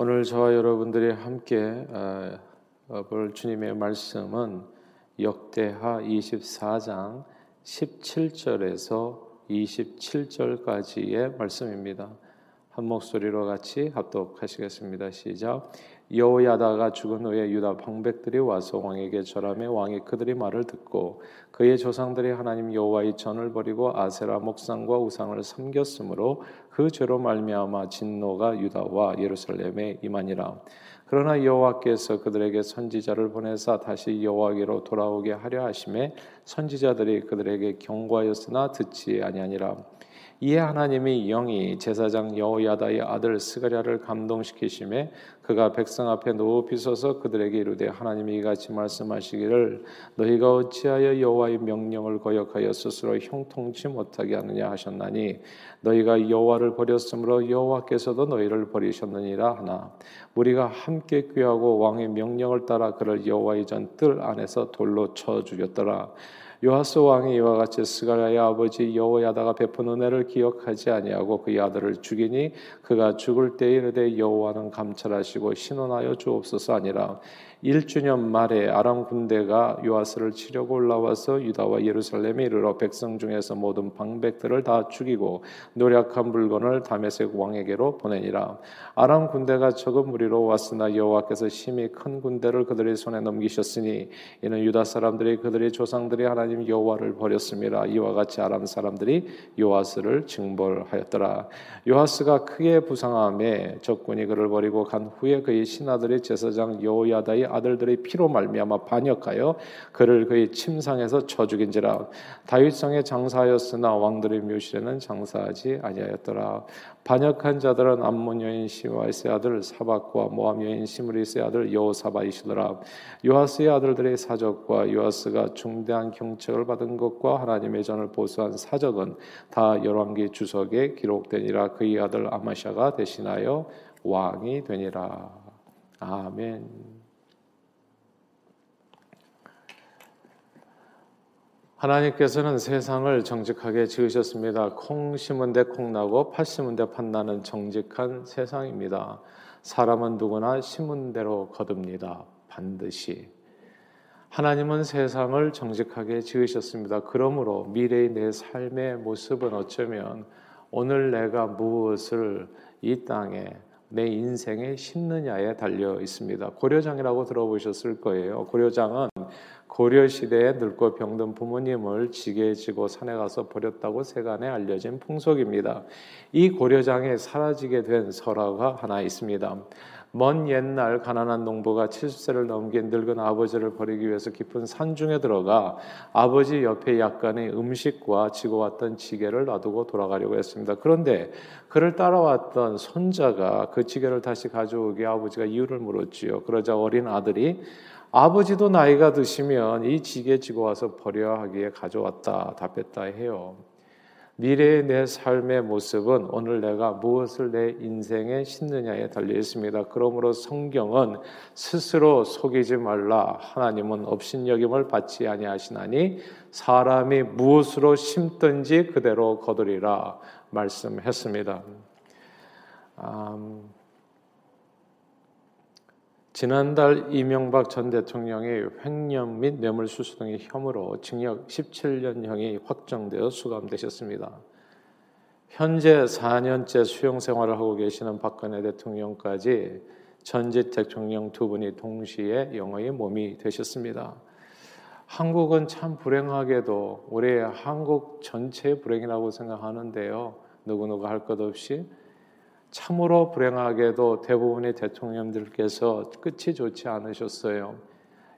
오늘 저와 여러분들이 함께 어, 어, 볼 주님의 말씀은 역대하 24장 17절에서 27절까지의 말씀입니다. 한 목소리로 같이 합독하시겠습니다. 시작. 여호야다가 죽은 후에 유다 방백들이 와서 왕에게 절하며 왕이 그들의 말을 듣고 그의 조상들이 하나님 여호와의 전을 버리고 아세라 목상과 우상을 섬겼으므로 그 죄로 말미암아 진노가 유다와 예루살렘에 임하니라. 그러나 여호와께서 그들에게 선지자를 보내사 다시 여호와께로 돌아오게 하려 하심에 선지자들이 그들에게 경고하였으나 듣지 아니하니라. 이에 하나님이 영이 제사장 여호야다의 아들 스가랴를 감동시키심에 그가 백성 앞에 높이 서서 그들에게 이르되 하나님이 이같이 말씀하시기를 너희가 어찌하여 여호와의 명령을 거역하여 스스로 형통치 못하게 하느냐 하셨나니 너희가 여호와를 버렸으므로 여호와께서도 너희를 버리셨느니라 하나 우리가 함께 귀하고 왕의 명령을 따라 그를 여호와의 전 뜰 안에서 돌로 쳐 죽였더라 요하스 왕이 이와 같이 스가랴의 아버지 여호야다가 베푼 은혜를 기억하지 아니하고 그의 아들을 죽이니 그가 죽을 때에 이르되 여호와는 감찰하시고 신원하여 주옵소서 아니라. 1주년 말에 아람 군대가 요아스를 치려고 올라와서 유다와 예루살렘에 이르러 백성 중에서 모든 방백들을 다 죽이고 노력한 물건을 다메섹 왕에게로 보내니라. 아람 군대가 적은 무리로 왔으나 여호와께서 심히 큰 군대를 그들의 손에 넘기셨으니 이는 유다 사람들이 그들의 조상들이 하나님 여호와를 버렸습니다. 이와 같이 아람 사람들이 요아스를 징벌하였더라. 요아스가 크게 부상함에 적군이 그를 버리고 간 후에 그의 신하들이 제사장 여호야다의 아들들의 피로 말미암아 반역하여 그를 그의 침상에서 쳐 죽인지라. 다윗성에 장사하였으나 왕들의 묘실에는 장사하지 아니하였더라 반역한 자들은 암몬 여인 시와이스의 아들 사박과 모함 여인 시므리스의 아들 여호사바이시더라. 요하스의 아들들의 사적과 요하스가 중대한 경책을 받은 것과 하나님의 전을 보수한 사적은 다 열왕기 주석에 기록되니라. 그의 아들 아마샤가 대신하여 왕이 되니라. 아멘. 하나님께서는 세상을 정직하게 지으셨습니다. 콩 심은 데 콩 나고 팥 심은 데 팥 나는 정직한 세상입니다. 사람은 누구나 심은 대로 거둡니다. 반드시. 하나님은 세상을 정직하게 지으셨습니다. 그러므로 미래의 내 삶의 모습은 어쩌면 오늘 내가 무엇을 이 땅에 내 인생에 심느냐에 달려 있습니다. 고려장이라고 들어보셨을 거예요. 고려장은 고려 시대에 늙고 병든 부모님을 지게에 지고 산에 가서 버렸다고 세간에 알려진 풍속입니다. 이 고려장에 사라지게 된 설화가 하나 있습니다. 먼 옛날 가난한 농부가 70세를 넘긴 늙은 아버지를 버리기 위해서 깊은 산중에 들어가 아버지 옆에 약간의 음식과 지고 왔던 지게를 놔두고 돌아가려고 했습니다. 그런데 그를 따라왔던 손자가 그 지게를 다시 가져오기 아버지가 이유를 물었지요. 그러자 어린 아들이 아버지도 나이가 드시면 이 지게 지고 와서 버려야 하기에 가져왔다 답했다 해요. 미래의 내 삶의 모습은 오늘 내가 무엇을 내 인생에 심느냐에 달려 있습니다. 그러므로 성경은 스스로 속이지 말라. 하나님은 업신여김을 받지 아니하시나니 사람이 무엇으로 심든지 그대로 거두리라 말씀했습니다. 음, 지난달 이명박 전 대통령의 횡령 및 뇌물수수 등의 혐의로 징역 17년형이 확정되어 수감되셨습니다. 현재 4년째 수용 생활을 하고 계시는 박근혜 대통령까지 전직 대통령 두 분이 동시에 영어의 몸이 되셨습니다. 한국은 참 불행하게도 올해 한국 전체의 불행이라고 생각하는데요. 누구누구 할 것 없이 참으로 불행하게도 대부분의 대통령들께서 끝이 좋지 않으셨어요.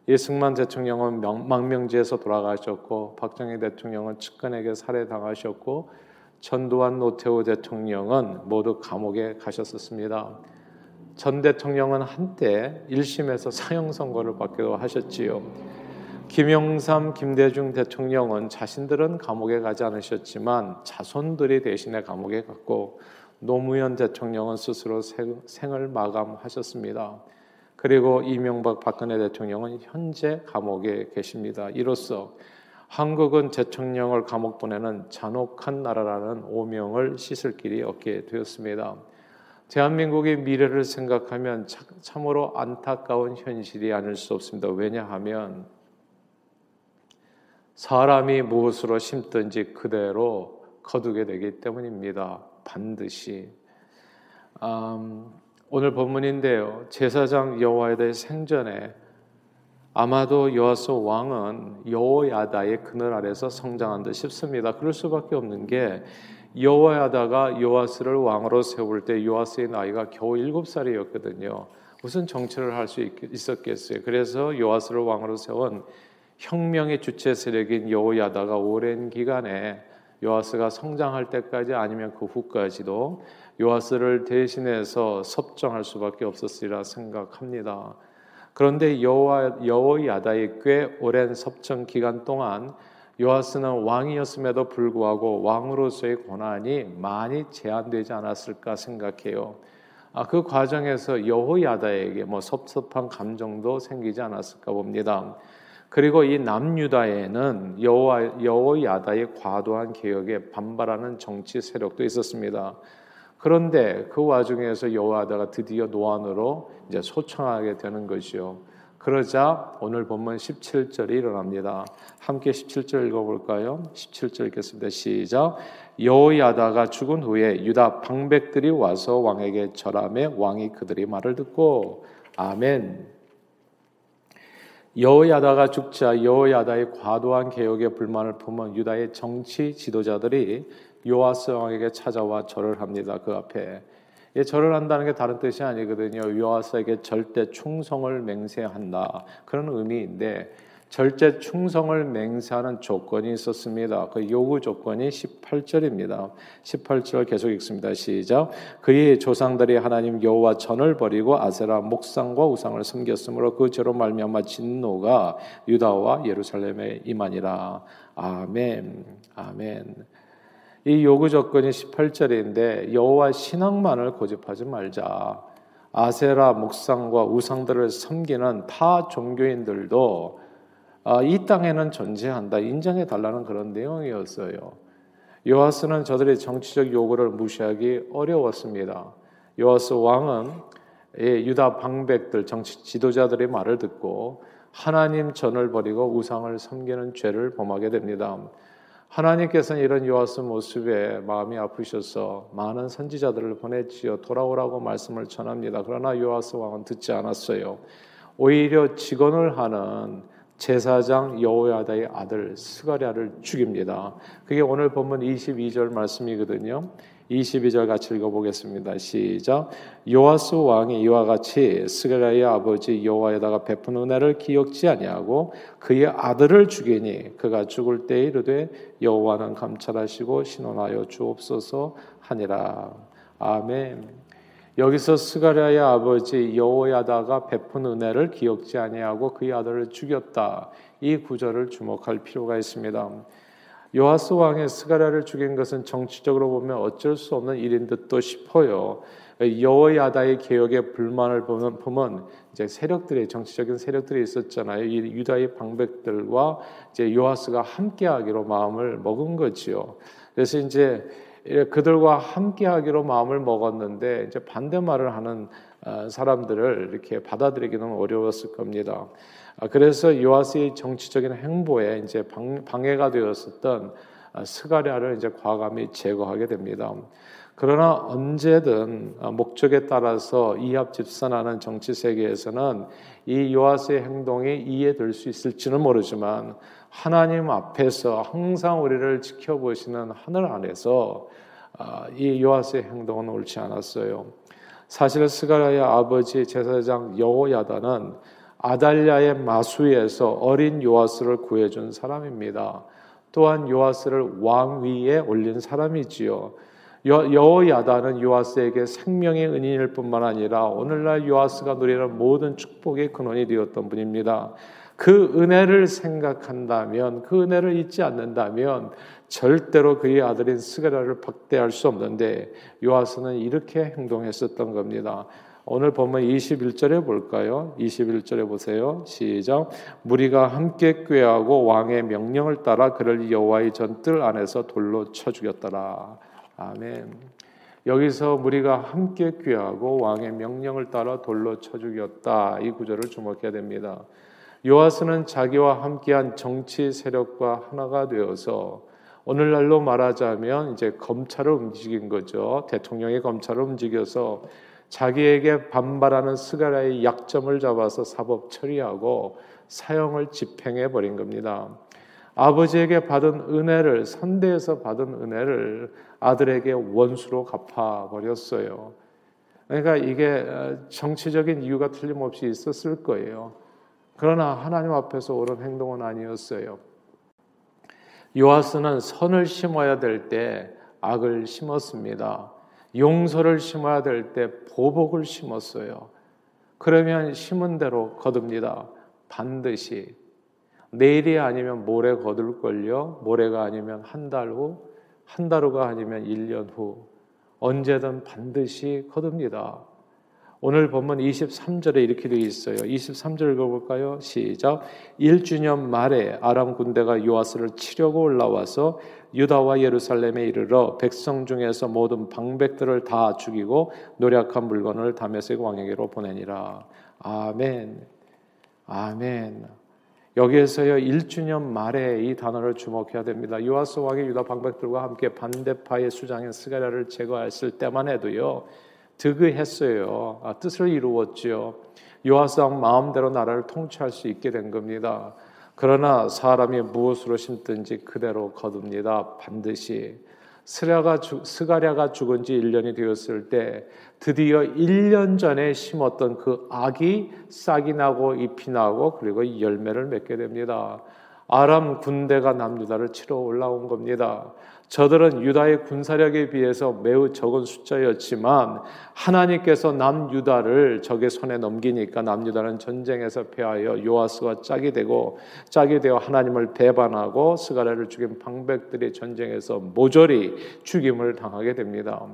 이승만 대통령은 망명지에서 돌아가셨고 박정희 대통령은 측근에게 살해당하셨고 전두환 노태우 대통령은 모두 감옥에 가셨었습니다. 전 대통령은 한때 1심에서 사형 선고를 받기도 하셨지요. 김영삼, 김대중 대통령은 자신들은 감옥에 가지 않으셨지만 자손들이 대신에 감옥에 갔고 노무현 대통령은 스스로 생을 마감하셨습니다. 그리고 이명박 박근혜 대통령은 현재 감옥에 계십니다. 이로써 한국은 대통령을 감옥 보내는 잔혹한 나라라는 오명을 씻을 길이 없게 되었습니다. 대한민국의 미래를 생각하면 참으로 안타까운 현실이 아닐 수 없습니다. 왜냐하면 사람이 무엇으로 심든지 그대로 거두게 되기 때문입니다. 반드시. 음, 오늘 본문인데요. 제사장 대해 생전에 아마도 여호와스 왕은 여호야다의 그늘 아래서 성장한 듯 싶습니다. 그럴 수밖에 없는 게 여호야다가 요아스를 왕으로 세울 때 요아스의 나이가 겨우 일곱 살이었거든요. 무슨 정치를 할 수 있었겠어요. 그래서 요아스를 왕으로 세운 혁명의 주체 세력인 여호야다가 오랜 기간에 요아스가 성장할 때까지 아니면 그 후까지도 요아스를 대신해서 섭정할 수밖에 없었으리라 생각합니다. 그런데 여호와 여호야다의 꽤 오랜 섭정 기간 동안 요아스는 왕이었음에도 불구하고 왕으로서의 권한이 많이 제한되지 않았을까 생각해요. 아, 그 과정에서 여호야다에게 뭐 섭섭한 감정도 생기지 않았을까 봅니다. 그리고 이 남유다에는 여호와 여호야다의 과도한 개혁에 반발하는 정치 세력도 있었습니다. 그런데 그 와중에서 여호야다가 드디어 노안으로 이제 소청하게 되는 것이요. 그러자 오늘 본문 17절이 일어납니다. 함께 17절 읽어볼까요? 17절 읽겠습니다. 시작. 여호야다가 죽은 후에 유다 방백들이 와서 왕에게 절함에 왕이 그들의 말을 듣고 아멘. 여호야다가 죽자 여호야다의 과도한 개혁에 불만을 품은 유다의 정치 지도자들이 요아스 왕에게 찾아와 절을 합니다. 그 앞에 예, 절을 한다는 게 다른 뜻이 아니거든요. 요아스에게 절대 충성을 맹세한다 그런 의미인데 절대 충성을 맹세하는 조건이 있었습니다. 그 요구 조건이 18절입니다. 18절 계속 읽습니다. 시작. 그의 조상들이 하나님 여호와 전을 버리고 아세라 목상과 우상을 섬겼으므로 그 죄로 말미암아 진노가 유다와 예루살렘에 임하니라. 아멘. 아멘. 이 요구 조건이 18절인데 여호와 신앙만을 고집하지 말자. 아세라 목상과 우상들을 섬기는 타 종교인들도 아, 이 땅에는 존재한다 인정해 달라는 그런 내용이었어요. 요하스는 저들의 정치적 요구를 무시하기 어려웠습니다. 요하스 왕은 유다 방백들 정치 지도자들의 말을 듣고 하나님 전을 버리고 우상을 섬기는 죄를 범하게 됩니다. 하나님께서는 이런 요하스 모습에 마음이 아프셔서 많은 선지자들을 보냈지요. 돌아오라고 말씀을 전합니다. 그러나 요하스 왕은 듣지 않았어요. 오히려 직언을 하는 제사장 여호야다의 아들 스가랴를 죽입니다. 그게 오늘 본문 22절 말씀이거든요. 22절 같이 읽어보겠습니다. 시작. 요아스 왕이 이와 같이 스가랴의 아버지 여호와에다가 베푼 은혜를 기억지 아니하고 그의 아들을 죽이니 그가 죽을 때에 이르되 여호와는 감찰하시고 신원하여 주옵소서 하니라. 아멘. 여기서 스가랴의 아버지 여호야다가 베푼 은혜를 기억지 아니하고 그의 아들을 죽였다. 이 구절을 주목할 필요가 있습니다. 요하스 왕의 스가랴를 죽인 것은 정치적으로 보면 어쩔 수 없는 일인 듯도 싶어요. 여호야다의 개혁에 불만을 보면 이제 세력들의 정치적인 세력들이 있었잖아요. 이 유다의 방백들과 이제 요하스가 함께하기로 마음을 먹은 거지요. 그래서 이제 그들과 함께하기로 마음을 먹었는데 이제 반대말을 하는 어, 사람들을 이렇게 받아들이기는 어려웠을 겁니다. 아, 그래서 요아스의 정치적인 행보에 이제 방해가 되었었던 아, 스가랴를 이제 과감히 제거하게 됩니다. 그러나 언제든 어, 목적에 따라서 이합 집산하는 정치 세계에서는 이 요아스의 행동이 이해될 수 있을지는 모르지만 하나님 앞에서 항상 우리를 지켜보시는 하늘 안에서 아, 이 요아스의 행동은 옳지 않았어요. 사실 스가랴의 아버지 제사장 여호야다는 아달랴의 마수에서 어린 요아스를 구해준 사람입니다. 또한 요아스를 왕 위에 올린 사람이지요. 여호야다는 요아스에게 생명의 은인일 뿐만 아니라 오늘날 요아스가 누리는 모든 축복의 근원이 되었던 분입니다. 그 은혜를 생각한다면, 그 은혜를 잊지 않는다면 절대로 그의 아들인 스가랴를 박대할 수 없는데 요아스는 이렇게 행동했었던 겁니다. 오늘 보면 21절에 볼까요? 21절에 보세요. 시작. 무리가 함께 꾀하고 왕의 명령을 따라 그를 여호와의 전뜰 안에서 돌로 쳐 죽였더라. 아멘. 여기서 무리가 함께 귀하고 왕의 명령을 따라 돌로 쳐 죽였다. 이 구절을 주목해야 됩니다. 요아스는 자기와 함께한 정치 세력과 하나가 되어서 오늘날로 말하자면 이제 검찰을 움직인 거죠. 대통령의 검찰을 움직여서 자기에게 반발하는 스가랴의 약점을 잡아서 사법 처리하고 사형을 집행해 버린 겁니다. 아버지에게 받은 은혜를 선대에서 받은 은혜를 아들에게 원수로 갚아 버렸어요. 그러니까 이게 어, 정치적인 이유가 틀림없이 있었을 거예요. 그러나 하나님 앞에서 옳은 행동은 아니었어요. 요아스는 선을 심어야 될 때 악을 심었습니다. 용서를 심어야 될 때 보복을 심었어요. 그러면 심은 대로 거둡니다. 반드시 내일이 아니면 모레 거둘걸요. 모레가 아니면 한 달 후, 한 달 후가 아니면 1년 후 언제든 반드시 거둡니다. 오늘 본문 23절에 이렇게 되어 있어요. 23절 읽어볼까요? 시작. 1주년 말에 아람 군대가 요아스를 치려고 올라와서 유다와 예루살렘에 이르러 백성 중에서 모든 방백들을 다 죽이고 노력한 물건을 다메섹 왕에게로 보내니라. 아멘. 아멘. 여기에서요 1주년 말에 이 단어를 주목해야 됩니다. 요아스 왕이 유다 방백들과 함께 반대파의 수장인 스가랴를 제거했을 때만 해도요 득의했어요. 아, 뜻을 이루었지요. 왕 마음대로 나라를 통치할 수 있게 된 겁니다. 그러나 사람이 무엇으로 심든지 그대로 거둡니다. 반드시 스가랴가, 스가랴가 죽은 지 1년이 되었을 때 드디어 1년 전에 심었던 그 악이 싹이 나고 잎이 나고 그리고 열매를 맺게 됩니다. 아람 군대가 남유다를 치러 올라온 겁니다. 저들은 유다의 군사력에 비해서 매우 적은 숫자였지만 하나님께서 남유다를 적의 손에 넘기니까 남유다는 전쟁에서 패하여 요아스와 짝이 되고 짝이 되어 하나님을 배반하고 스가랴를 죽인 방백들이 전쟁에서 모조리 죽임을 당하게 됩니다.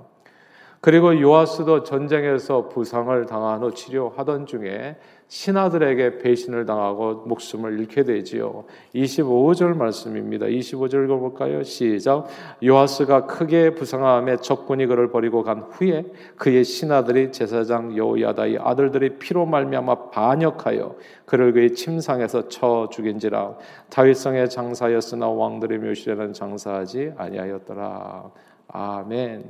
그리고 요아스도 전쟁에서 부상을 당한 후 치료하던 중에 신하들에게 배신을 당하고 목숨을 잃게 되지요. 25절 말씀입니다. 25절 읽어볼까요? 시작. 요아스가 크게 부상함에 적군이 그를 버리고 간 후에 그의 신하들이 제사장 여호야다의 아들들이 피로 말미암아 반역하여 그를 그의 침상에서 쳐 죽인지라 다윗성의 장사였으나 왕들의 묘실에는 장사하지 아니하였더라. 아멘.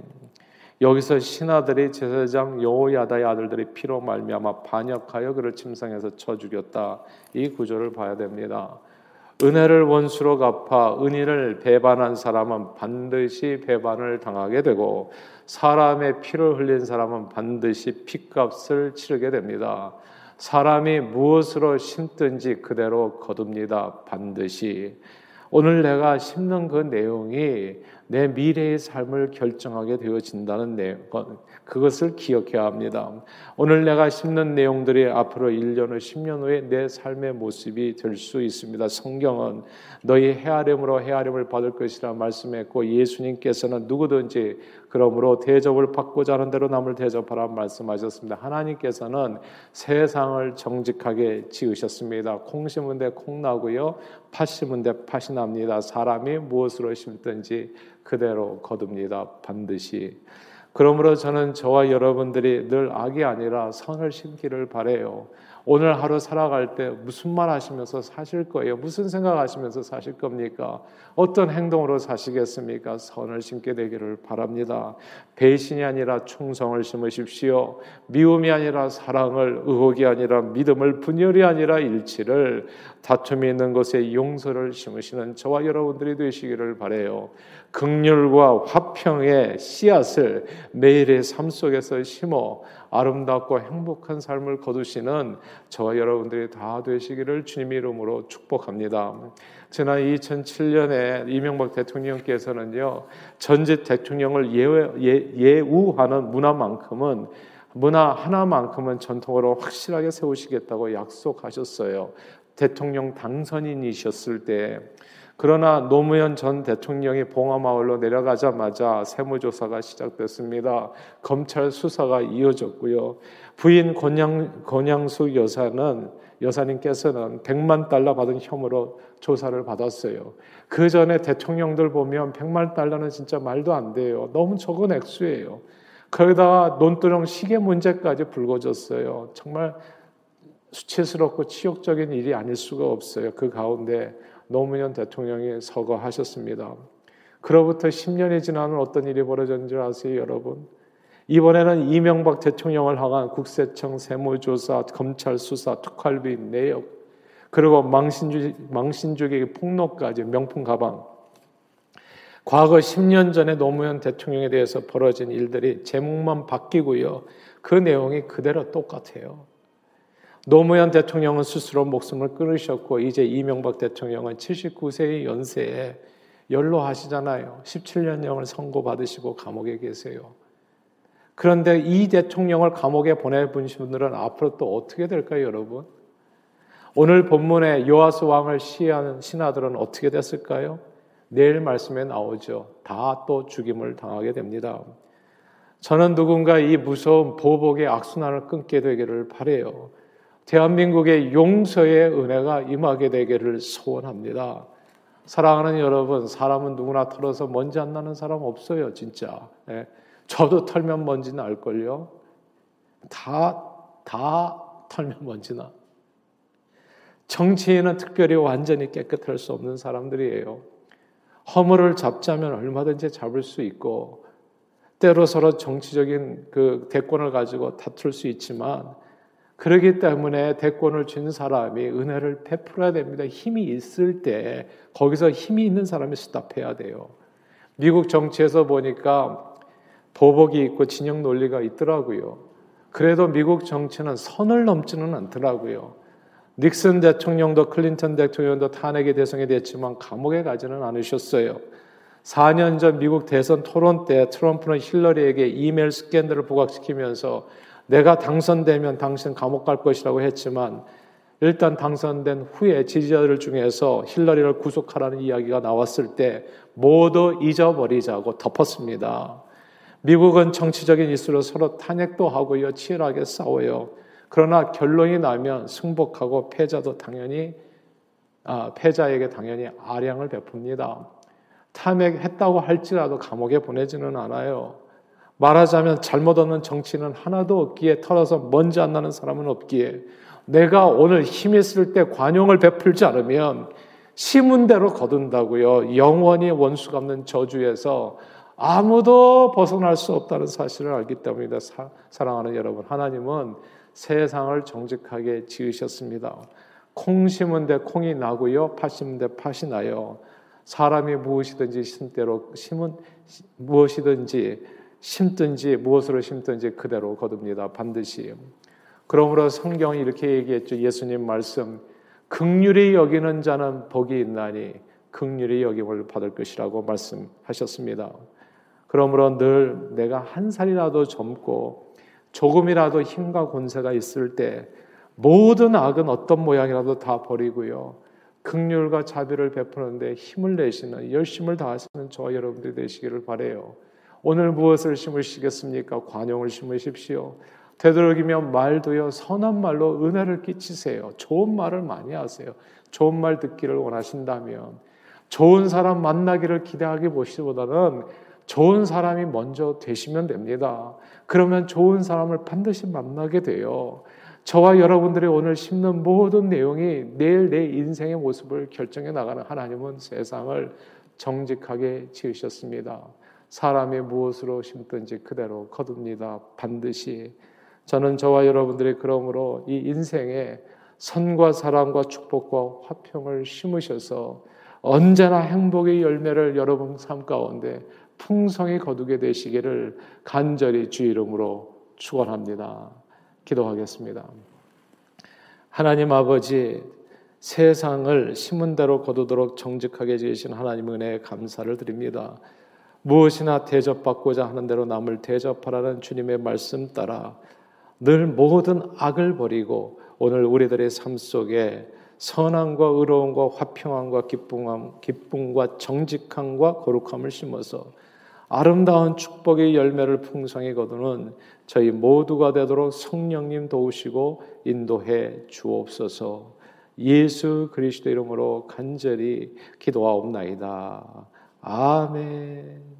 여기서 신하들이 제사장 여호야다의 아들들이 피로 말미암아 반역하여 그를 침상에서 쳐 죽였다. 이 구조를 봐야 됩니다. 은혜를 원수로 갚아 은혜를 배반한 사람은 반드시 배반을 당하게 되고 사람의 피를 흘린 사람은 반드시 피값을 치르게 됩니다. 사람이 무엇으로 심든지 그대로 거둡니다. 반드시. 오늘 내가 심는 그 내용이 내 미래의 삶을 결정하게 되어진다는 내용, 그것을 기억해야 합니다. 오늘 내가 심는 내용들이 앞으로 1년 후, 10년 후에 내 삶의 모습이 될 수 있습니다. 성경은 너희 헤아림으로 헤아림을 받을 것이라 말씀했고 예수님께서는 누구든지 그러므로 대접을 받고자 하는 대로 남을 대접하라 말씀하셨습니다. 하나님께서는 세상을 정직하게 지으셨습니다. 콩 심은 데 콩 나고요. 팥 심은 데 팥이 납니다. 사람이 무엇으로 심든지 그대로 거둡니다. 반드시. 그러므로 저는 저와 여러분들이 늘 악이 아니라 선을 심기를 바래요. 오늘 하루 살아갈 때 무슨 말 하시면서 사실 거예요? 무슨 생각하시면서 사실 겁니까? 어떤 행동으로 사시겠습니까? 선을 심게 되기를 바랍니다. 배신이 아니라 충성을 심으십시오. 미움이 아니라 사랑을, 의혹이 아니라 믿음을, 분열이 아니라 일치를, 다툼이 있는 곳에 용서를 심으시는 저와 여러분들이 되시기를 바래요. 극률과 화평의 씨앗을 매일의 삶 속에서 심어 아름답고 행복한 삶을 거두시는 저와 여러분들이 다 되시기를 주님 이름으로 축복합니다. 지난 2007년에 이명박 대통령께서는요 전직 대통령을 예, 예, 우하는 문화만큼은 문화 하나만큼은 전통으로 확실하게 세우시겠다고 약속하셨어요. 대통령 당선인이셨을 때 그러나 노무현 전 대통령이 봉화마을로 내려가자마자 세무조사가 시작됐습니다. 검찰 수사가 이어졌고요. 부인 권양, 권양수 여사는 여사님께서는 100만 달러 받은 혐의로 조사를 받았어요. 그 전에 대통령들 보면 100만 달러는 진짜 말도 안 돼요. 너무 적은 액수예요. 거기다가 논두렁 시계 문제까지 불거졌어요. 정말 수치스럽고 치욕적인 일이 아닐 수가 없어요. 그 가운데 노무현 대통령이 서거하셨습니다. 그로부터 10년이 지나는 어떤 일이 벌어졌는지 아세요, 여러분? 이번에는 이명박 대통령을 향한 국세청 세무조사, 검찰 수사, 특활비 내역, 그리고 망신주, 망신주기 폭로까지 명품 가방. 과거 10년 전에 노무현 대통령에 대해서 벌어진 일들이 제목만 바뀌고요. 그 내용이 그대로 똑같아요. 노무현 대통령은 스스로 목숨을 끊으셨고 이제 이명박 대통령은 79세의 연세에 연로하시잖아요. 17년형을 선고받으시고 감옥에 계세요. 그런데 이 대통령을 감옥에 보내보신 분들은 앞으로 또 어떻게 될까요, 여러분? 오늘 본문에 요아스 왕을 시해하는 신하들은 어떻게 됐을까요? 내일 말씀에 나오죠. 다 또 죽임을 당하게 됩니다. 저는 누군가 이 무서운 보복의 악순환을 끊게 되기를 바래요. 대한민국의 용서의 은혜가 임하게 되기를 소원합니다. 사랑하는 여러분, 사람은 누구나 털어서 먼지 안 나는 사람 없어요, 진짜. 예. 저도 털면 먼지 날걸요. 다, 다 털면 먼지 나. 정치인은 특별히 완전히 깨끗할 수 없는 사람들이에요. 허물을 잡자면 얼마든지 잡을 수 있고, 때로 서로 정치적인 그 대권을 가지고 다툴 수 있지만, 그러기 때문에 대권을 준 사람이 은혜를 베풀어야 됩니다. 힘이 있을 때 거기서 힘이 있는 사람이 스탑해야 돼요. 미국 정치에서 보니까 보복이 있고 진영 논리가 있더라고요. 그래도 미국 정치는 선을 넘지는 않더라고요. 닉슨 대통령도 클린턴 대통령도 탄핵의 대상이 됐지만 감옥에 가지는 않으셨어요. 4년 전 미국 대선 토론 때 트럼프는 힐러리에게 이메일 스캔들을 부각시키면서 내가 당선되면 당신 감옥 갈 것이라고 했지만 일단 당선된 후에 지지자들 중에서 힐러리를 구속하라는 이야기가 나왔을 때 모두 잊어버리자고 덮었습니다. 미국은 정치적인 이슈로 서로 탄핵도 하고요, 치열하게 싸워요. 그러나 결론이 나면 승복하고 패자도 당연히 아, 패자에게 당연히 아량을 베풉니다. 탄핵했다고 할지라도 감옥에 보내지는 않아요. 말하자면 잘못 얻는 정치는 하나도 없기에 털어서 먼지 안 나는 사람은 없기에 내가 오늘 힘 있을 때 관용을 베풀지 않으면 심은 대로 거둔다고요. 영원히 원수 갚는 저주에서 아무도 벗어날 수 없다는 사실을 알기 때문이다. 사, 사랑하는 여러분, 하나님은 세상을 정직하게 지으셨습니다. 콩 심은 데 콩이 나고요, 팥 심은 데 팥이 나요. 사람이 무엇이든지 심대로 심은 무엇이든지 심든지 무엇으로 심든지 그대로 거둡니다. 반드시. 그러므로 성경이 이렇게 얘기했죠. 예수님 말씀. 극률이 여기는 자는 복이 있나니 극률이 여김을 받을 것이라고 말씀하셨습니다. 그러므로 늘 내가 한 살이라도 젊고 조금이라도 힘과 권세가 있을 때 모든 악은 어떤 모양이라도 다 버리고요. 극률과 자비를 베푸는데 힘을 내시는 열심을 다하시는 저와 여러분들이 되시기를 바래요. 오늘 무엇을 심으시겠습니까? 관용을 심으십시오. 되도록이면 말도요 선한 말로 은혜를 끼치세요. 좋은 말을 많이 하세요. 좋은 말 듣기를 원하신다면 좋은 사람 만나기를 기대하기 보시보다는 좋은 사람이 먼저 되시면 됩니다. 그러면 좋은 사람을 반드시 만나게 돼요. 저와 여러분들이 오늘 심는 모든 내용이 내일 내 인생의 모습을 결정해 나가는 하나님은 세상을 정직하게 지으셨습니다. 사람이 무엇으로 심든지 그대로 거둡니다. 반드시. 저는 저와 여러분들이 그러므로 이 인생에 선과 사랑과 축복과 화평을 심으셔서 언제나 행복의 열매를 여러분 삶 가운데 풍성히 거두게 되시기를 간절히 주 이름으로 축원합니다. 기도하겠습니다. 하나님 아버지 세상을 심은 대로 거두도록 정직하게 지으신 하나님 은혜에 감사를 드립니다. 무엇이나 대접받고자 하는 대로 남을 대접하라는 주님의 말씀 따라 늘 모든 악을 버리고 오늘 우리들의 삶 속에 선함과 의로움과 화평함과 기쁨함, 기쁨과 정직함과 거룩함을 심어서 아름다운 축복의 열매를 풍성히 거두는 저희 모두가 되도록 성령님 도우시고 인도해 주옵소서. 예수 그리스도 이름으로 간절히 기도하옵나이다. 아멘.